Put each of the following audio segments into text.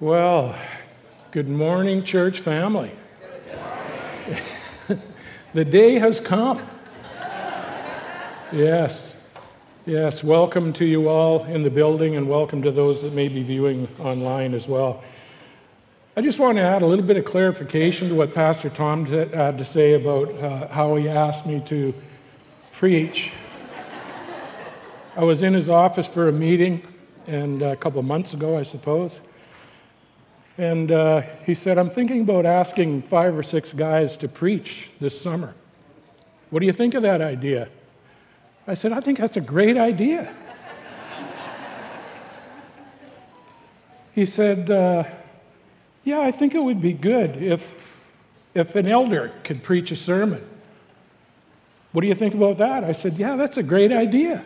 Well, good morning, church family. the day has come. Yes, yes. Welcome to you all in the building, and welcome to those that may be viewing online as well. I just want to add a little bit of clarification to what Pastor Tom had to say about uh, how he asked me to preach. I was in his office for a meeting, and a couple months ago, I suppose and uh, he said, I'm thinking about asking five or six guys to preach this summer. What do you think of that idea? I said, I think that's a great idea. he said, uh, Yeah, I think it would be good if, if an elder could preach a sermon. What do you think about that? I said, Yeah, that's a great idea.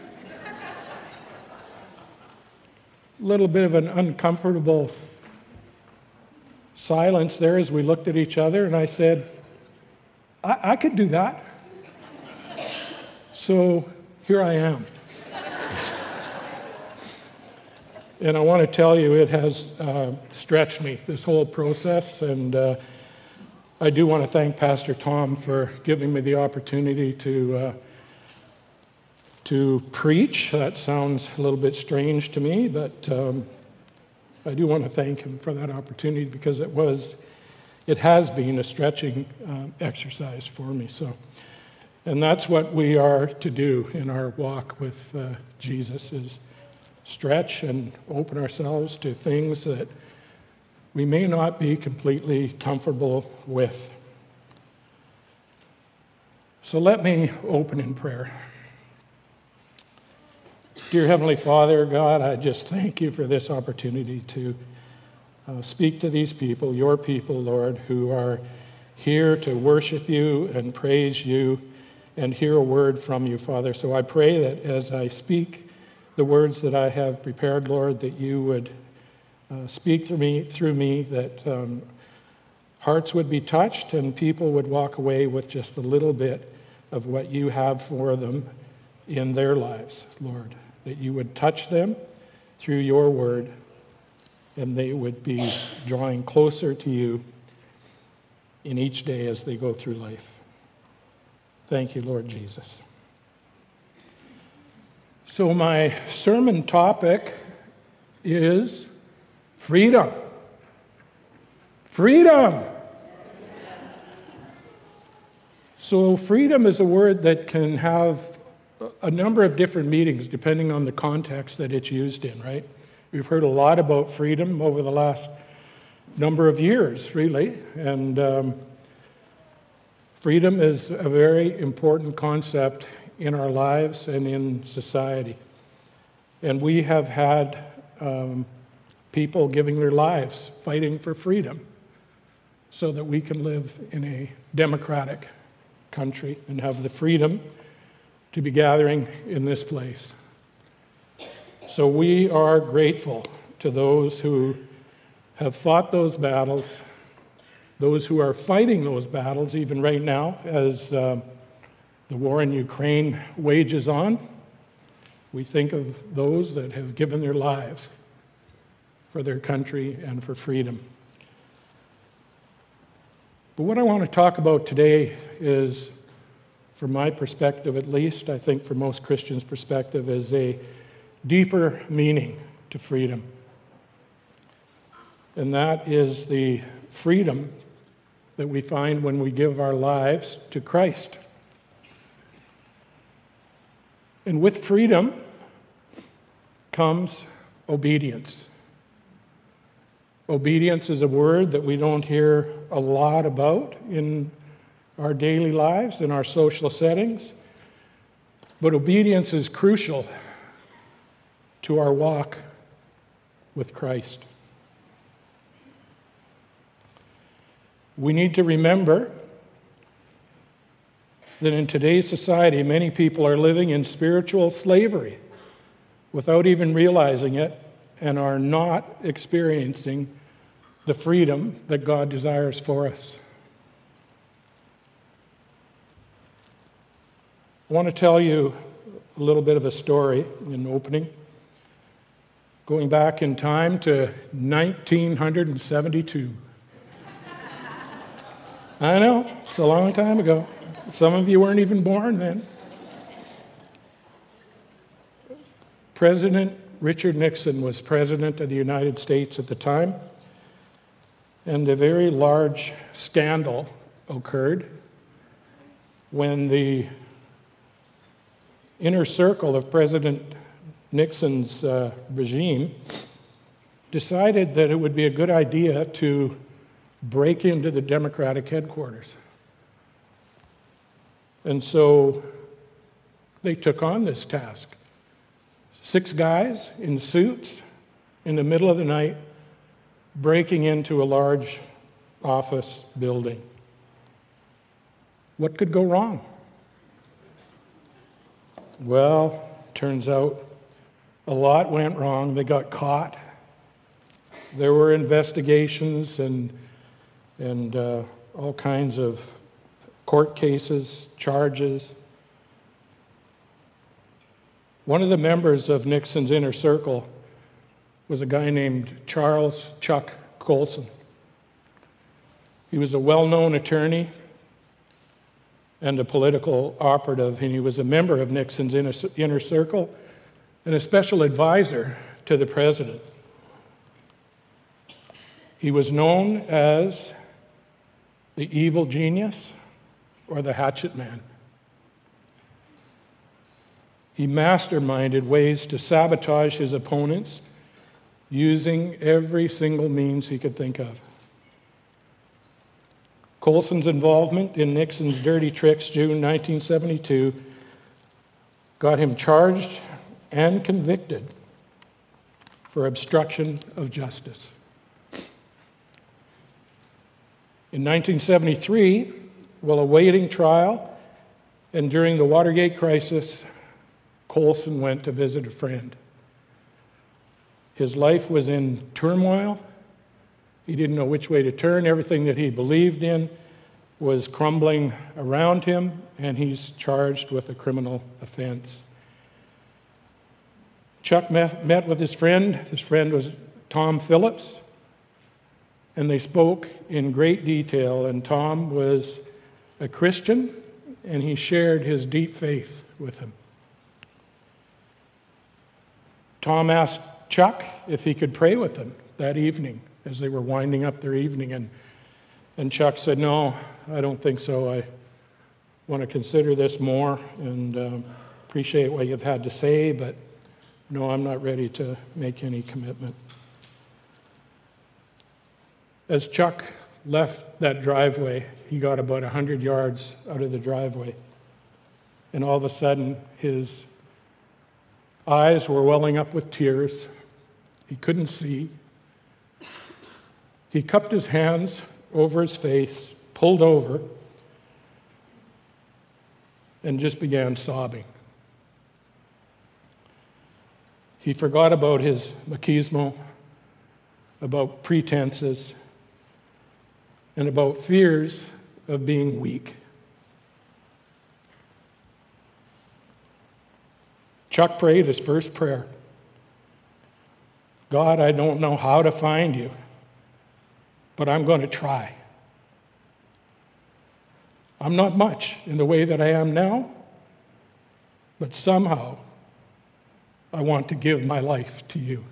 a little bit of an uncomfortable silence there as we looked at each other, and I said, I, I could do that. so here I am. and I want to tell you, it has uh, stretched me, this whole process. And uh, I do want to thank Pastor Tom for giving me the opportunity to, uh, to preach. That sounds a little bit strange to me, but um, I do want to thank him for that opportunity because it was, it has been a stretching uh, exercise for me. So, and that's what we are to do in our walk with uh, Jesus: is stretch and open ourselves to things that we may not be completely comfortable with. So let me open in prayer. Dear Heavenly Father, God, I just thank you for this opportunity to uh, speak to these people, your people, Lord, who are here to worship you and praise you and hear a word from you, Father. So I pray that as I speak the words that I have prepared, Lord, that you would uh, speak through me, through me that um, hearts would be touched and people would walk away with just a little bit of what you have for them in their lives, Lord that you would touch them through your word and they would be drawing closer to you in each day as they go through life. Thank you, Lord Jesus. So, my sermon topic is freedom. Freedom. So, freedom is a word that can have a number of different meetings depending on the context that it's used in, right? We've heard a lot about freedom over the last number of years, really. And um, freedom is a very important concept in our lives and in society. And we have had um, people giving their lives fighting for freedom so that we can live in a democratic country and have the freedom to be gathering in this place. So we are grateful to those who have fought those battles, those who are fighting those battles even right now as uh, the war in Ukraine wages on. We think of those that have given their lives for their country and for freedom. But what I want to talk about today is from my perspective at least, I think from most Christians' perspective, is a deeper meaning to freedom. And that is the freedom that we find when we give our lives to Christ. And with freedom comes obedience. Obedience is a word that we don't hear a lot about in our daily lives, in our social settings. But obedience is crucial to our walk with Christ. We need to remember that in today's society, many people are living in spiritual slavery without even realizing it and are not experiencing the freedom that God desires for us. I want to tell you a little bit of a story in opening. going back in time to 1972. I know, it's a long time ago. Some of you weren't even born then. President Richard Nixon was president of the United States at the time, and a very large scandal occurred when the inner circle of President Nixon's uh, regime decided that it would be a good idea to break into the Democratic headquarters. And so they took on this task. Six guys in suits in the middle of the night breaking into a large office building. What could go wrong? Well, turns out a lot went wrong. They got caught. There were investigations and, and uh, all kinds of court cases, charges. One of the members of Nixon's inner circle was a guy named Charles Chuck Colson. He was a well known attorney and a political operative, and he was a member of Nixon's inner, inner circle and a special advisor to the president. He was known as the evil genius or the hatchet man. He masterminded ways to sabotage his opponents using every single means he could think of. Colson's involvement in Nixon's dirty tricks, June 1972, got him charged and convicted for obstruction of justice. In 1973, while awaiting trial and during the Watergate crisis, Colson went to visit a friend. His life was in turmoil. He didn't know which way to turn. Everything that he believed in was crumbling around him, and he's charged with a criminal offense. Chuck met, with his friend. His friend was Tom Phillips, and they spoke in great detail. And Tom was a Christian, and he shared his deep faith with him. Tom asked Chuck if he could pray with him that evening as they were winding up their evening, and, and Chuck said, No, I don't think so. I want to consider this more and um, appreciate what you've had to say, but no, I'm not ready to make any commitment. As Chuck left that driveway, he got about 100 yards out of the driveway. And all of a sudden, his eyes were welling up with tears. He couldn't see. He cupped his hands over his face, pulled over, and just began sobbing. He forgot about his machismo, about pretenses, and about fears of being weak. Chuck prayed his first prayer God, I don't know how to find you, but I'm going to try. I'm not much in the way that I am now, but somehow I want to give my life to you.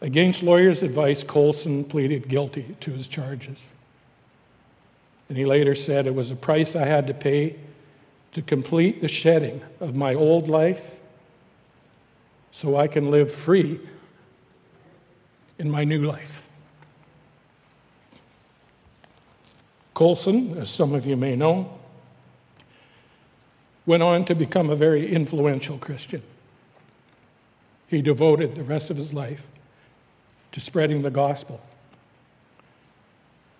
Against lawyers' advice, Colson pleaded guilty to his charges. And he later said, It was a price I had to pay to complete the shedding of my old life so I can live free in my new life. Colson, as some of you may know, went on to become a very influential Christian. He devoted the rest of his life to spreading the gospel.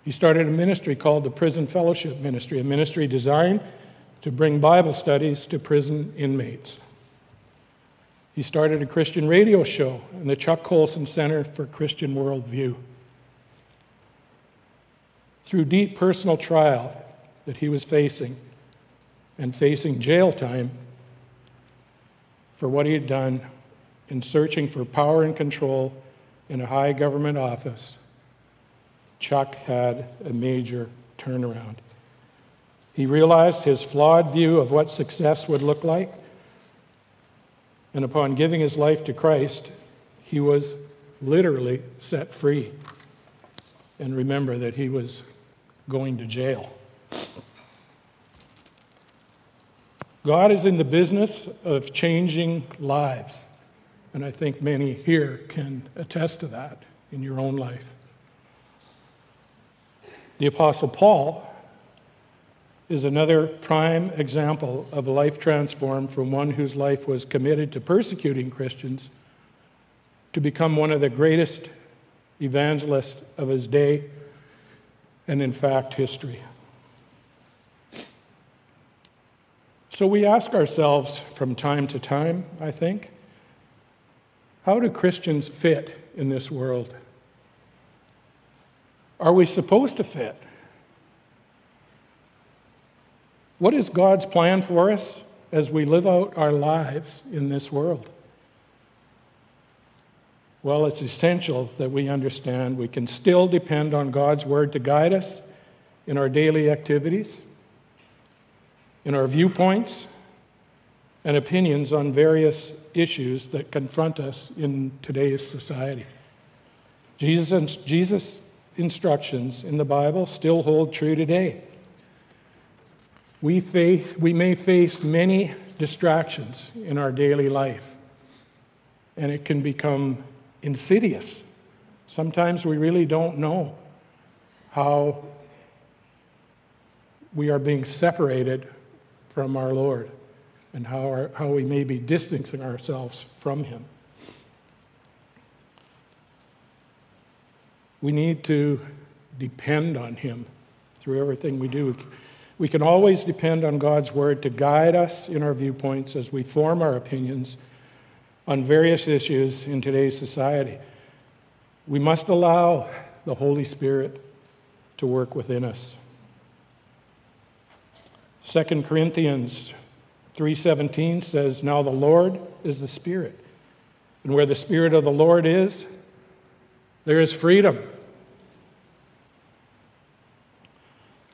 He started a ministry called the Prison Fellowship Ministry, a ministry designed to bring Bible studies to prison inmates. He started a Christian radio show in the Chuck Colson Center for Christian Worldview. Through deep personal trial that he was facing, and facing jail time, for what he had done in searching for power and control in a high government office, Chuck had a major turnaround. He realized his flawed view of what success would look like, and upon giving his life to Christ, he was literally set free. And remember that he was going to jail. God is in the business of changing lives. And I think many here can attest to that in your own life. The Apostle Paul is another prime example of a life transformed from one whose life was committed to persecuting Christians to become one of the greatest evangelists of his day and, in fact, history. So we ask ourselves from time to time, I think, how do Christians fit in this world? Are we supposed to fit? What is God's plan for us as we live out our lives in this world? Well, it's essential that we understand we can still depend on God's Word to guide us in our daily activities in our viewpoints and opinions on various issues that confront us in today's society. Jesus, Jesus' instructions in the Bible still hold true today. We, face, we may face many distractions in our daily life, and it can become insidious. Sometimes we really don't know how we are being separated from our Lord and how, our, how we may be distancing ourselves from Him. We need to depend on Him through everything we do. We can always depend on God's Word to guide us in our viewpoints as we form our opinions on various issues in today's society. We must allow the Holy Spirit to work within us. 2 Corinthians 3:17 says, "Now the Lord is the Spirit, and where the Spirit of the Lord is, there is freedom."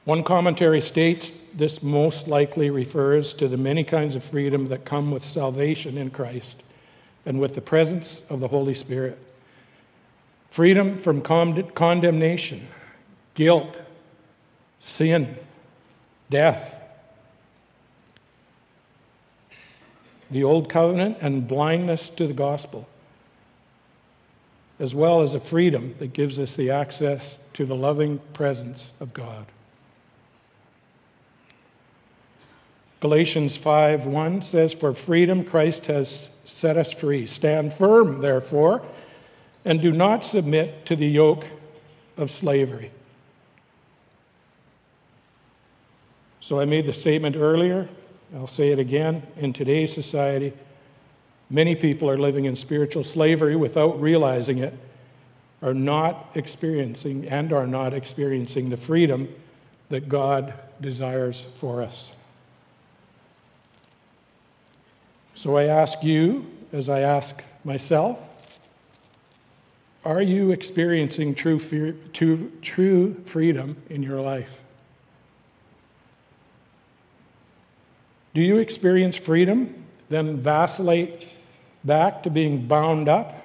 One commentary states this most likely refers to the many kinds of freedom that come with salvation in Christ and with the presence of the Holy Spirit. Freedom from condemnation, guilt, sin, death, the old covenant and blindness to the gospel, as well as a freedom that gives us the access to the loving presence of God. Galatians 5:1 says for freedom Christ has set us free. Stand firm therefore and do not submit to the yoke of slavery. So I made the statement earlier I'll say it again. In today's society, many people are living in spiritual slavery without realizing it, are not experiencing and are not experiencing the freedom that God desires for us. So I ask you, as I ask myself, are you experiencing true, true, true freedom in your life? Do you experience freedom, then vacillate back to being bound up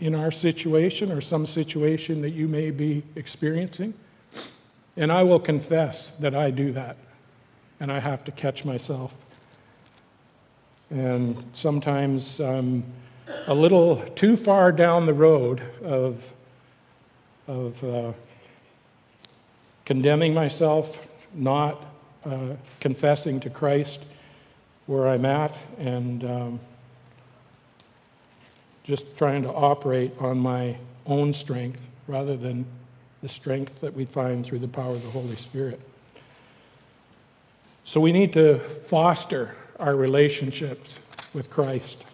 in our situation or some situation that you may be experiencing? And I will confess that I do that, and I have to catch myself. And sometimes I'm a little too far down the road of, of uh, condemning myself, not uh, confessing to Christ where I'm at and um, just trying to operate on my own strength rather than the strength that we find through the power of the Holy Spirit. So we need to foster our relationships with Christ.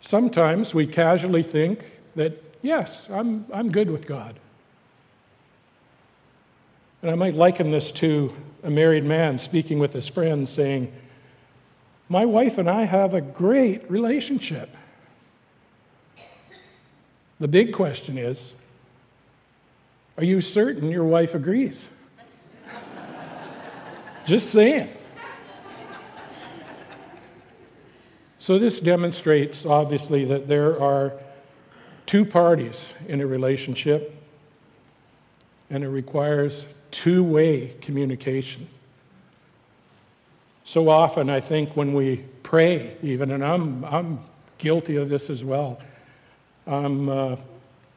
Sometimes we casually think that, yes, I'm, I'm good with God. And I might liken this to a married man speaking with his friend saying, My wife and I have a great relationship. The big question is Are you certain your wife agrees? Just saying. So, this demonstrates obviously that there are two parties in a relationship, and it requires two way communication. So often, I think when we pray, even, and I'm, I'm guilty of this as well, I'm, uh,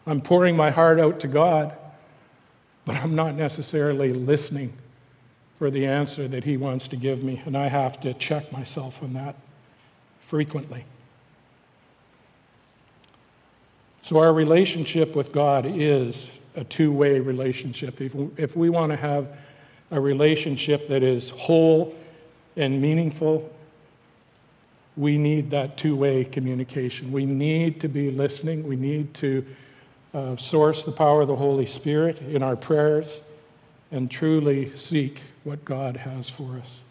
I'm pouring my heart out to God, but I'm not necessarily listening for the answer that He wants to give me, and I have to check myself on that frequently. So, our relationship with God is a two way relationship. If, if we want to have a relationship that is whole and meaningful, we need that two way communication. We need to be listening. We need to uh, source the power of the Holy Spirit in our prayers and truly seek what God has for us.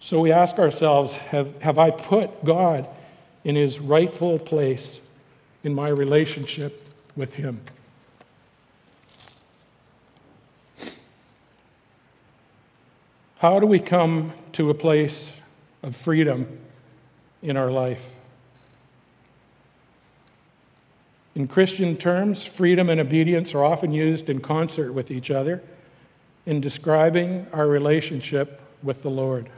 So we ask ourselves have, have I put God in his rightful place in my relationship with him? How do we come to a place of freedom in our life? In Christian terms, freedom and obedience are often used in concert with each other in describing our relationship with the Lord.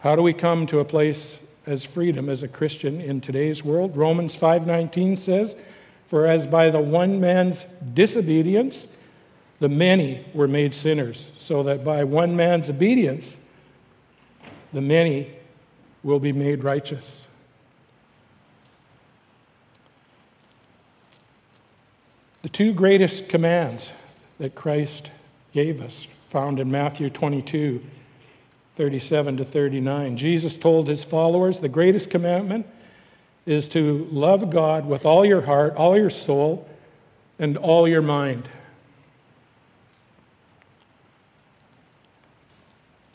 How do we come to a place as freedom as a Christian in today's world? Romans 5:19 says, "For as by the one man's disobedience the many were made sinners, so that by one man's obedience the many will be made righteous." The two greatest commands that Christ gave us, found in Matthew 22 37 to 39. Jesus told his followers the greatest commandment is to love God with all your heart, all your soul, and all your mind.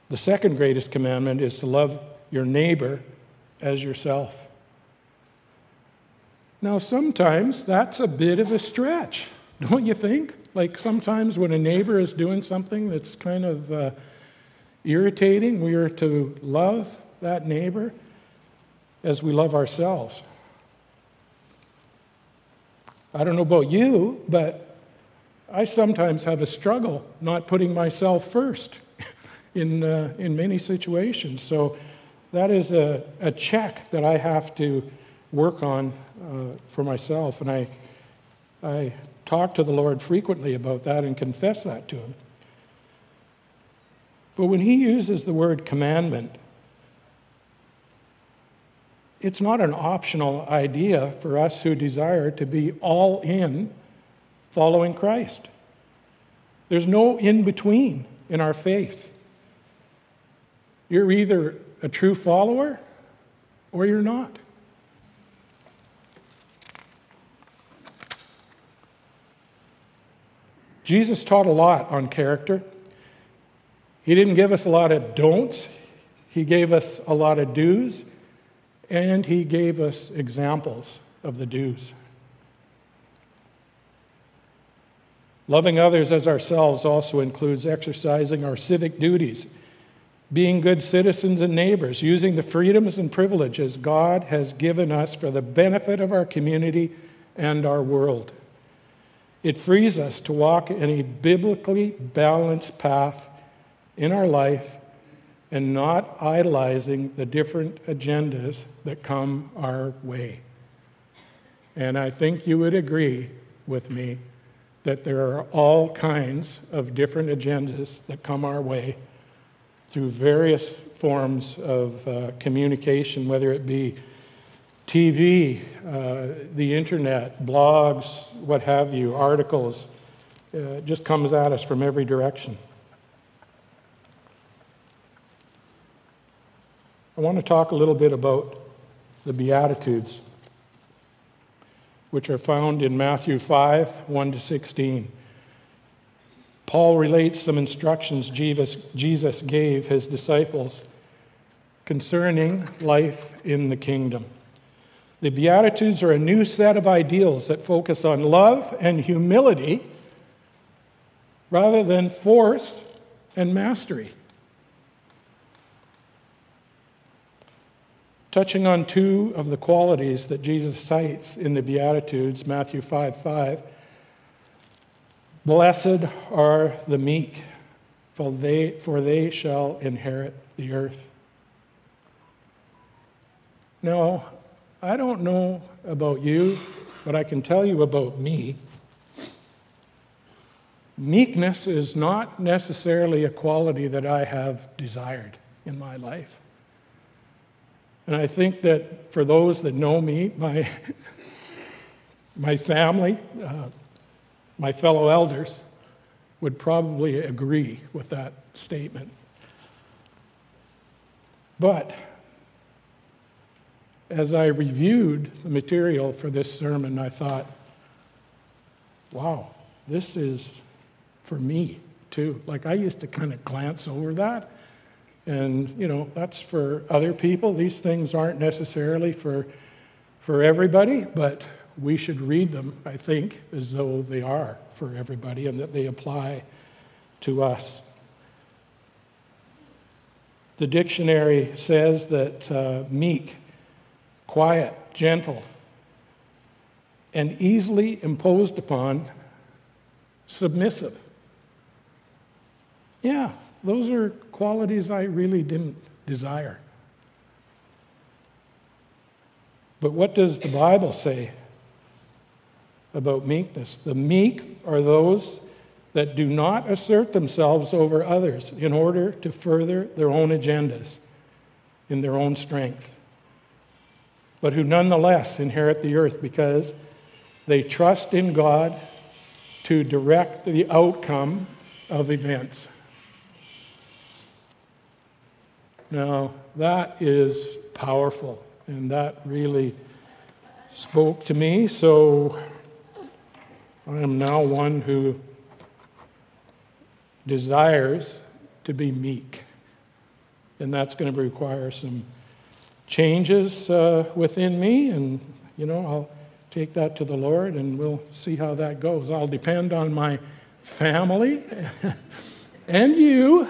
The second greatest commandment is to love your neighbor as yourself. Now, sometimes that's a bit of a stretch, don't you think? Like sometimes when a neighbor is doing something that's kind of uh, irritating. We are to love that neighbor as we love ourselves. I don't know about you, but I sometimes have a struggle not putting myself first in, uh, in many situations. So that is a, a check that I have to work on uh, for myself. And I, I talk to the Lord frequently about that and confess that to Him. But when he uses the word commandment, it's not an optional idea for us who desire to be all in following Christ. There's no in between in our faith. You're either a true follower or you're not. Jesus taught a lot on character. He didn't give us a lot of don'ts, He gave us a lot of do's, and He gave us examples of the do's. Loving others as ourselves also includes exercising our civic duties, being good citizens and neighbors, using the freedoms and privileges God has given us for the benefit of our community and our world. It frees us to walk in a biblically balanced path in our life and not idolizing the different agendas that come our way. And I think you would agree with me that there are all kinds of different agendas that come our way through various forms of uh, communication, whether it be TV, uh, the internet, blogs, what have you, articles. Uh, just comes at us from every direction. I want to talk a little bit about the Beatitudes, which are found in Matthew 5 1 to 16. Paul relates some instructions Jesus, Jesus gave his disciples concerning life in the kingdom. The Beatitudes are a new set of ideals that focus on love and humility rather than force and mastery. Touching on two of the qualities that Jesus cites in the Beatitudes, Matthew 5 5. Blessed are the meek, for they, for they shall inherit the earth. Now, I don't know about you, but I can tell you about me. Meekness is not necessarily a quality that I have desired in my life. And I think that for those that know me, my, my family, uh, my fellow elders would probably agree with that statement. But as I reviewed the material for this sermon, I thought, wow, this is for me too. Like I used to kind of glance over that. And, you know, that's for other people. These things aren't necessarily for, for everybody, but we should read them, I think, as though they are for everybody and that they apply to us. The dictionary says that uh, meek, quiet, gentle, and easily imposed upon, submissive. Yeah, those are qualities I really didn't desire. But what does the Bible say about meekness? The meek are those that do not assert themselves over others in order to further their own agendas in their own strength, but who nonetheless inherit the earth because they trust in God to direct the outcome of events. Now, that is powerful, and that really spoke to me. So, I am now one who desires to be meek. And that's going to require some changes uh, within me, and, you know, I'll take that to the Lord and we'll see how that goes. I'll depend on my family and you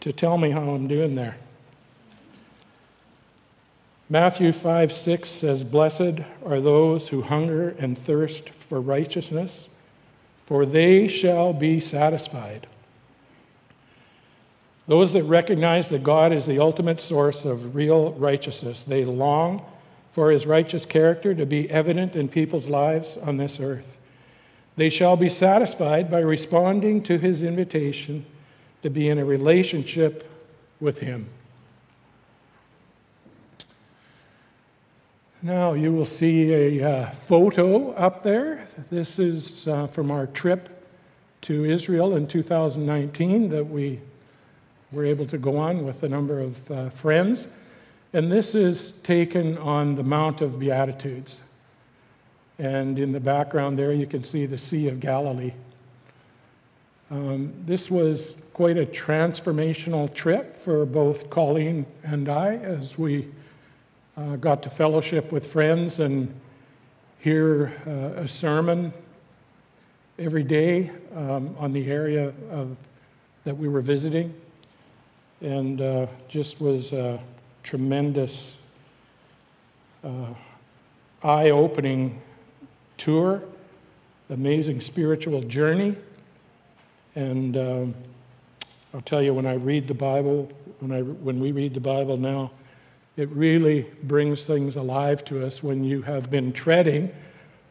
to tell me how I'm doing there. Matthew 5 6 says, Blessed are those who hunger and thirst for righteousness, for they shall be satisfied. Those that recognize that God is the ultimate source of real righteousness, they long for his righteous character to be evident in people's lives on this earth. They shall be satisfied by responding to his invitation to be in a relationship with Him. Now, you will see a uh, photo up there. This is uh, from our trip to Israel in 2019 that we were able to go on with a number of uh, friends. And this is taken on the Mount of Beatitudes. And in the background there, you can see the Sea of Galilee. Um, this was quite a transformational trip for both Colleen and I as we uh, got to fellowship with friends and hear uh, a sermon every day um, on the area of, that we were visiting. And uh, just was a tremendous, uh, eye opening tour, amazing spiritual journey. And um, I'll tell you, when I read the Bible, when, I, when we read the Bible now, it really brings things alive to us when you have been treading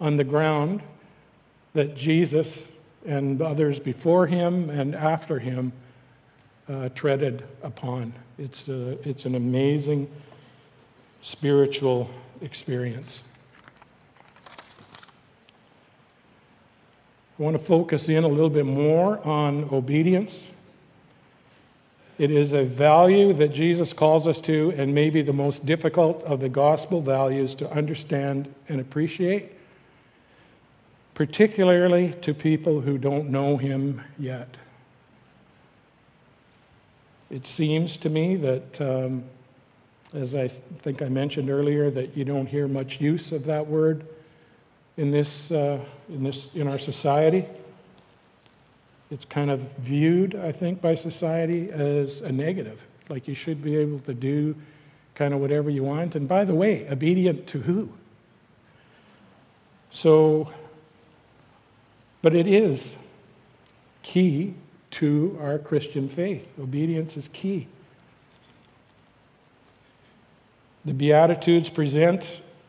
on the ground that Jesus and others before him and after him uh, treaded upon. It's, a, it's an amazing spiritual experience. I want to focus in a little bit more on obedience. It is a value that Jesus calls us to, and maybe the most difficult of the gospel values to understand and appreciate, particularly to people who don't know Him yet. It seems to me that, um, as I think I mentioned earlier, that you don't hear much use of that word in this, uh, in this in our society. It's kind of viewed, I think, by society as a negative. Like you should be able to do kind of whatever you want. And by the way, obedient to who? So, but it is key to our Christian faith. Obedience is key. The Beatitudes present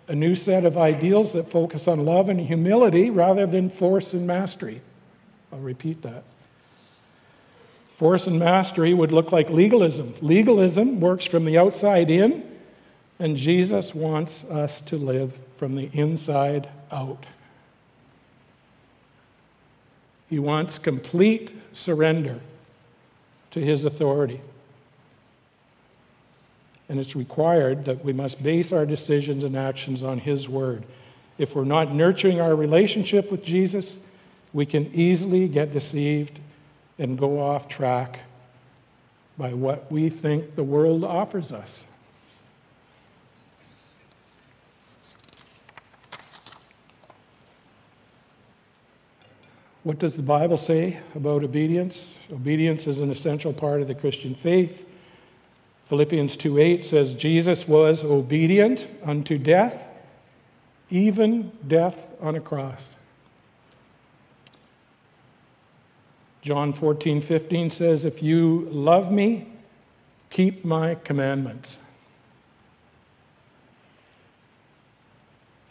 a new set of ideals that focus on love and humility rather than force and mastery. I'll repeat that. Force and mastery would look like legalism. Legalism works from the outside in, and Jesus wants us to live from the inside out. He wants complete surrender to his authority. And it's required that we must base our decisions and actions on his word. If we're not nurturing our relationship with Jesus, we can easily get deceived and go off track by what we think the world offers us. What does the Bible say about obedience? Obedience is an essential part of the Christian faith. Philippians 2:8 says Jesus was obedient unto death, even death on a cross. John 14, 15 says, If you love me, keep my commandments.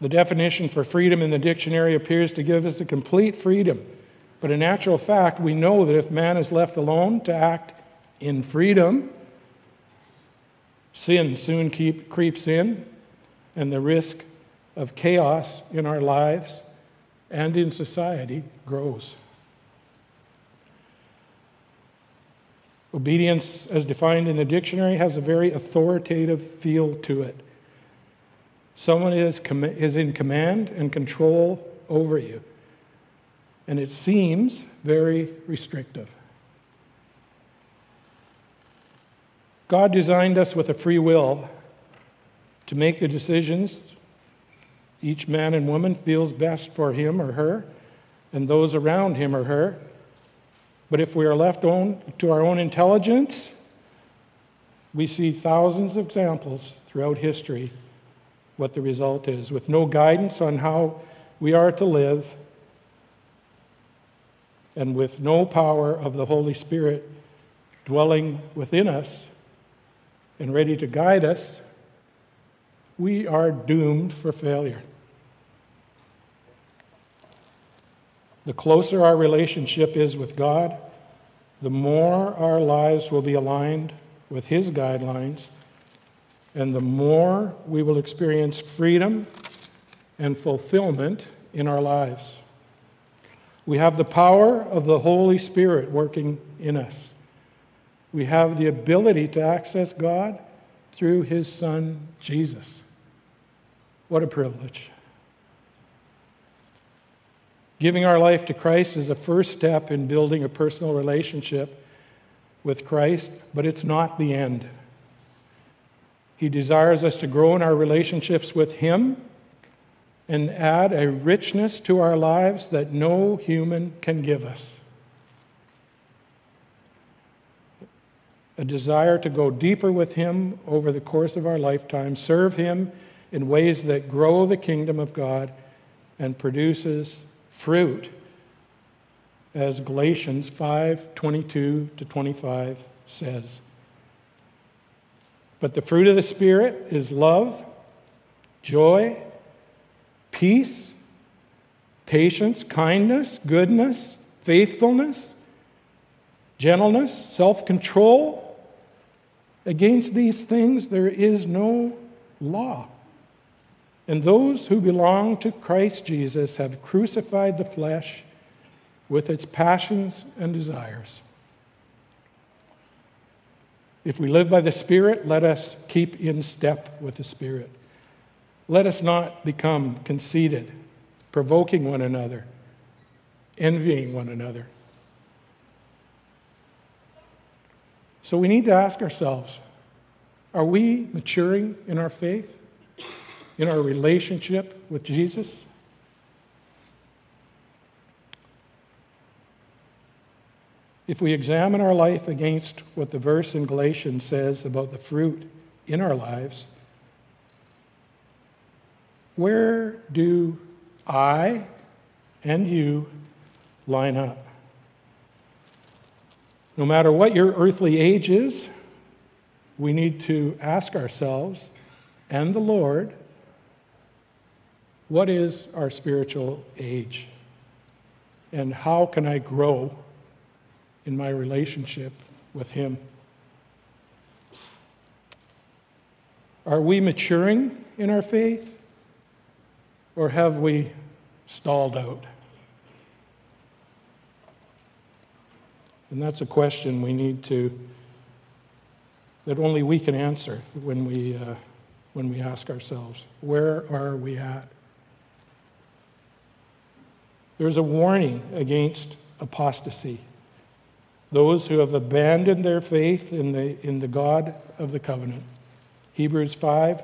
The definition for freedom in the dictionary appears to give us a complete freedom but in actual fact, we know that if man is left alone to act in freedom, sin soon keep, creeps in, and the risk of chaos in our lives and in society grows. Obedience, as defined in the dictionary, has a very authoritative feel to it. Someone is, is in command and control over you and it seems very restrictive. God designed us with a free will to make the decisions each man and woman feels best for him or her and those around him or her. But if we are left on, to our own intelligence, we see thousands of examples throughout history what the result is. With no guidance on how we are to live, and with no power of the Holy Spirit dwelling within us and ready to guide us, we are doomed for failure. The closer our relationship is with God, the more our lives will be aligned with His guidelines, and the more we will experience freedom and fulfillment in our lives. We have the power of the Holy Spirit working in us. We have the ability to access God through His Son, Jesus. What a privilege. Giving our life to Christ is a first step in building a personal relationship with Christ, but it's not the end. He desires us to grow in our relationships with Him and add a richness to our lives that no human can give us. A desire to go deeper with Him over the course of our lifetime, serve Him in ways that grow the kingdom of God and produces fruit, as Galatians 5 22 to 25 says. But the fruit of the Spirit is love, joy, peace, patience, kindness, goodness, faithfulness, gentleness, self control. Against these things there is no law. And those who belong to Christ Jesus have crucified the flesh with its passions and desires. If we live by the Spirit, let us keep in step with the Spirit. Let us not become conceited, provoking one another, envying one another. So we need to ask ourselves are we maturing in our faith, in our relationship with Jesus? If we examine our life against what the verse in Galatians says about the fruit in our lives, where do I and you line up? No matter what your earthly age is, we need to ask ourselves and the Lord what is our spiritual age? And how can I grow in my relationship with Him? Are we maturing in our faith? Or have we stalled out? And that's a question we need to, that only we can answer when we, uh, when we ask ourselves, where are we at? There's a warning against apostasy. Those who have abandoned their faith in the, in the God of the covenant. Hebrews 5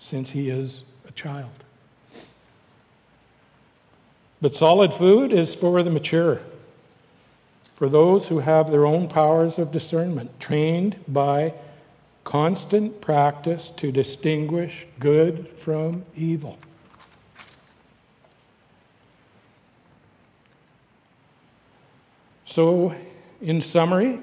since he is a child. But solid food is for the mature for those who have their own powers of discernment, trained by constant practice to distinguish good from evil. So, in summary,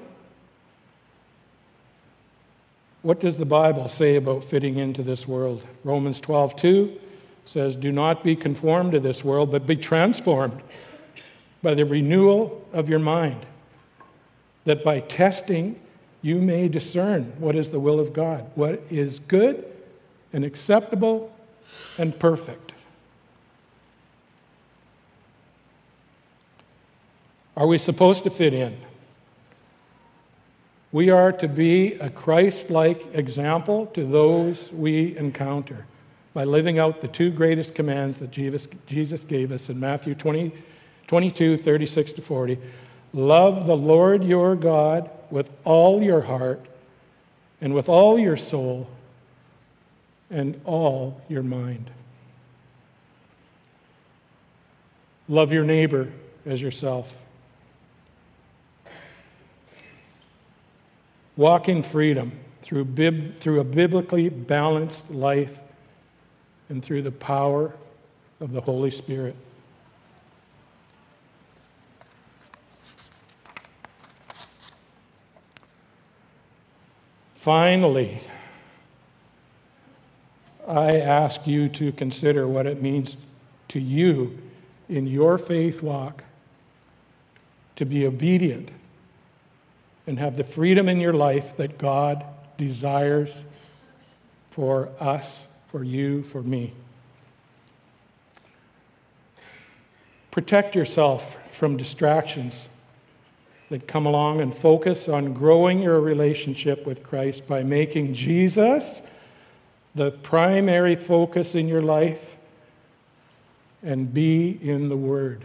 what does the Bible say about fitting into this world? Romans 12:2 says, "Do not be conformed to this world, but be transformed by the renewal of your mind, that by testing you may discern what is the will of God, what is good and acceptable and perfect. Are we supposed to fit in? We are to be a Christ like example to those we encounter by living out the two greatest commands that Jesus, gave us in Matthew 20. 22, 36 to 40. Love the Lord your God with all your heart and with all your soul and all your mind. Love your neighbor as yourself. Walk in freedom through, bib- through a biblically balanced life and through the power of the Holy Spirit. Finally, I ask you to consider what it means to you in your faith walk to be obedient and have the freedom in your life that God desires for us, for you, for me. Protect yourself from distractions that come along and focus on growing your relationship with Christ by making Jesus the primary focus in your life and be in the Word.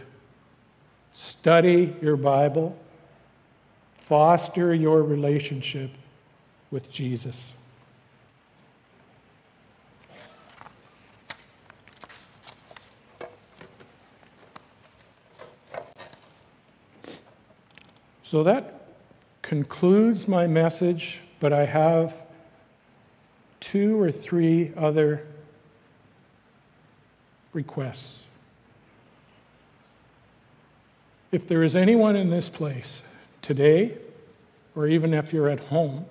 Study your Bible, foster your relationship with Jesus. So that concludes my message, but I have two or three other requests. If there is anyone in this place today, or even if you're at home,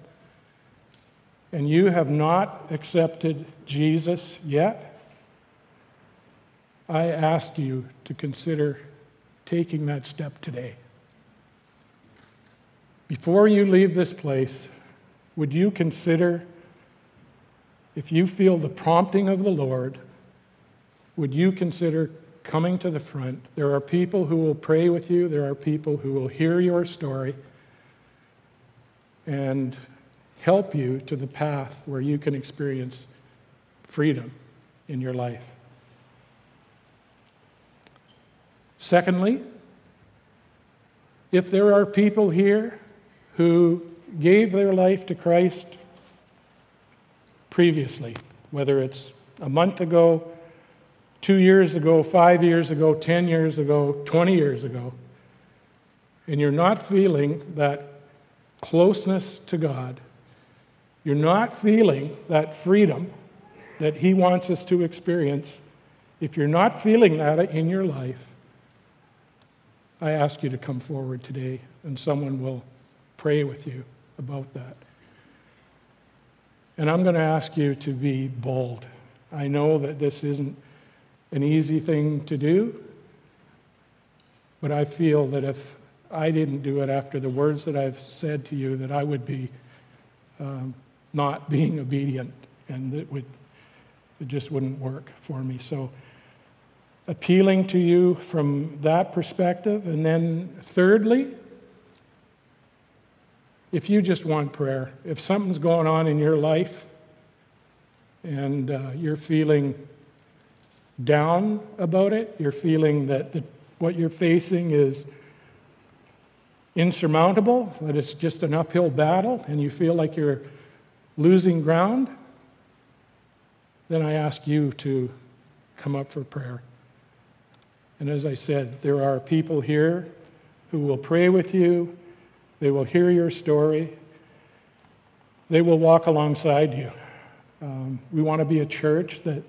and you have not accepted Jesus yet, I ask you to consider taking that step today. Before you leave this place, would you consider if you feel the prompting of the Lord, would you consider coming to the front? There are people who will pray with you, there are people who will hear your story and help you to the path where you can experience freedom in your life. Secondly, if there are people here who gave their life to Christ previously, whether it's a month ago, two years ago, five years ago, 10 years ago, 20 years ago, and you're not feeling that closeness to God, you're not feeling that freedom that He wants us to experience, if you're not feeling that in your life, I ask you to come forward today and someone will pray with you about that. And I'm going to ask you to be bold. I know that this isn't an easy thing to do, but I feel that if I didn't do it after the words that I've said to you, that I would be um, not being obedient, and it would it just wouldn't work for me. So, appealing to you from that perspective, and then thirdly, if you just want prayer, if something's going on in your life and uh, you're feeling down about it, you're feeling that the, what you're facing is insurmountable, that it's just an uphill battle, and you feel like you're losing ground, then I ask you to come up for prayer. And as I said, there are people here who will pray with you they will hear your story. They will walk alongside you. Um, we want to be a church that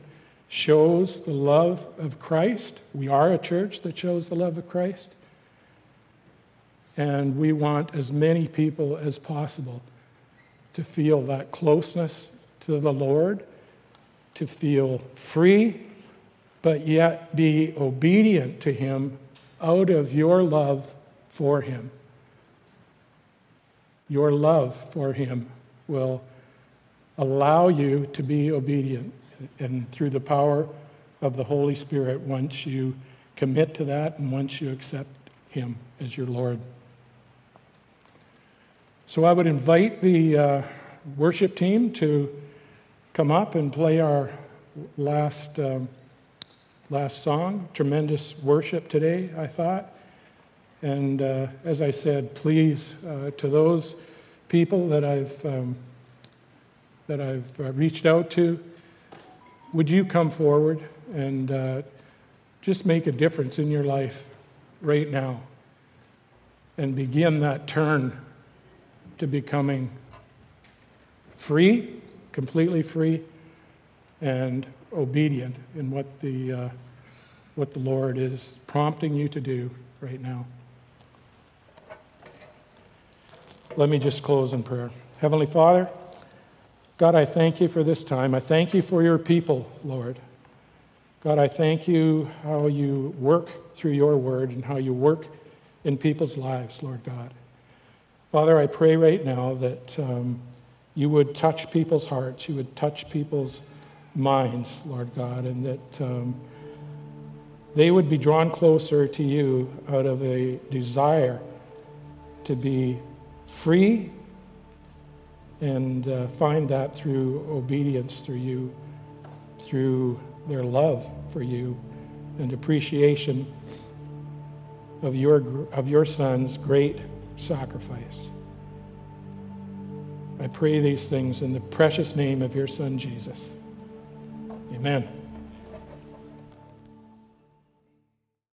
shows the love of Christ. We are a church that shows the love of Christ. And we want as many people as possible to feel that closeness to the Lord, to feel free, but yet be obedient to Him out of your love for Him your love for Him will allow you to be obedient. And through the power of the Holy Spirit, once you commit to that and once you accept Him as your Lord. So I would invite the uh, worship team to come up and play our last, um, last song. Tremendous worship today, I thought. And uh, as I said, please, uh, to those people that I've, um, that I've uh, reached out to, would you come forward and uh, just make a difference in your life right now and begin that turn to becoming free, completely free, and obedient in what the, uh, what the Lord is prompting you to do right now. Let me just close in prayer. Heavenly Father, God, I thank you for this time. I thank you for your people, Lord. God, I thank you how you work through your word and how you work in people's lives, Lord God. Father, I pray right now that um, you would touch people's hearts, you would touch people's minds, Lord God, and that um, they would be drawn closer to you out of a desire to be free and uh, find that through obedience through you, through their love for you and appreciation of your, of your son's great sacrifice. I pray these things in the precious name of your son, Jesus. Amen.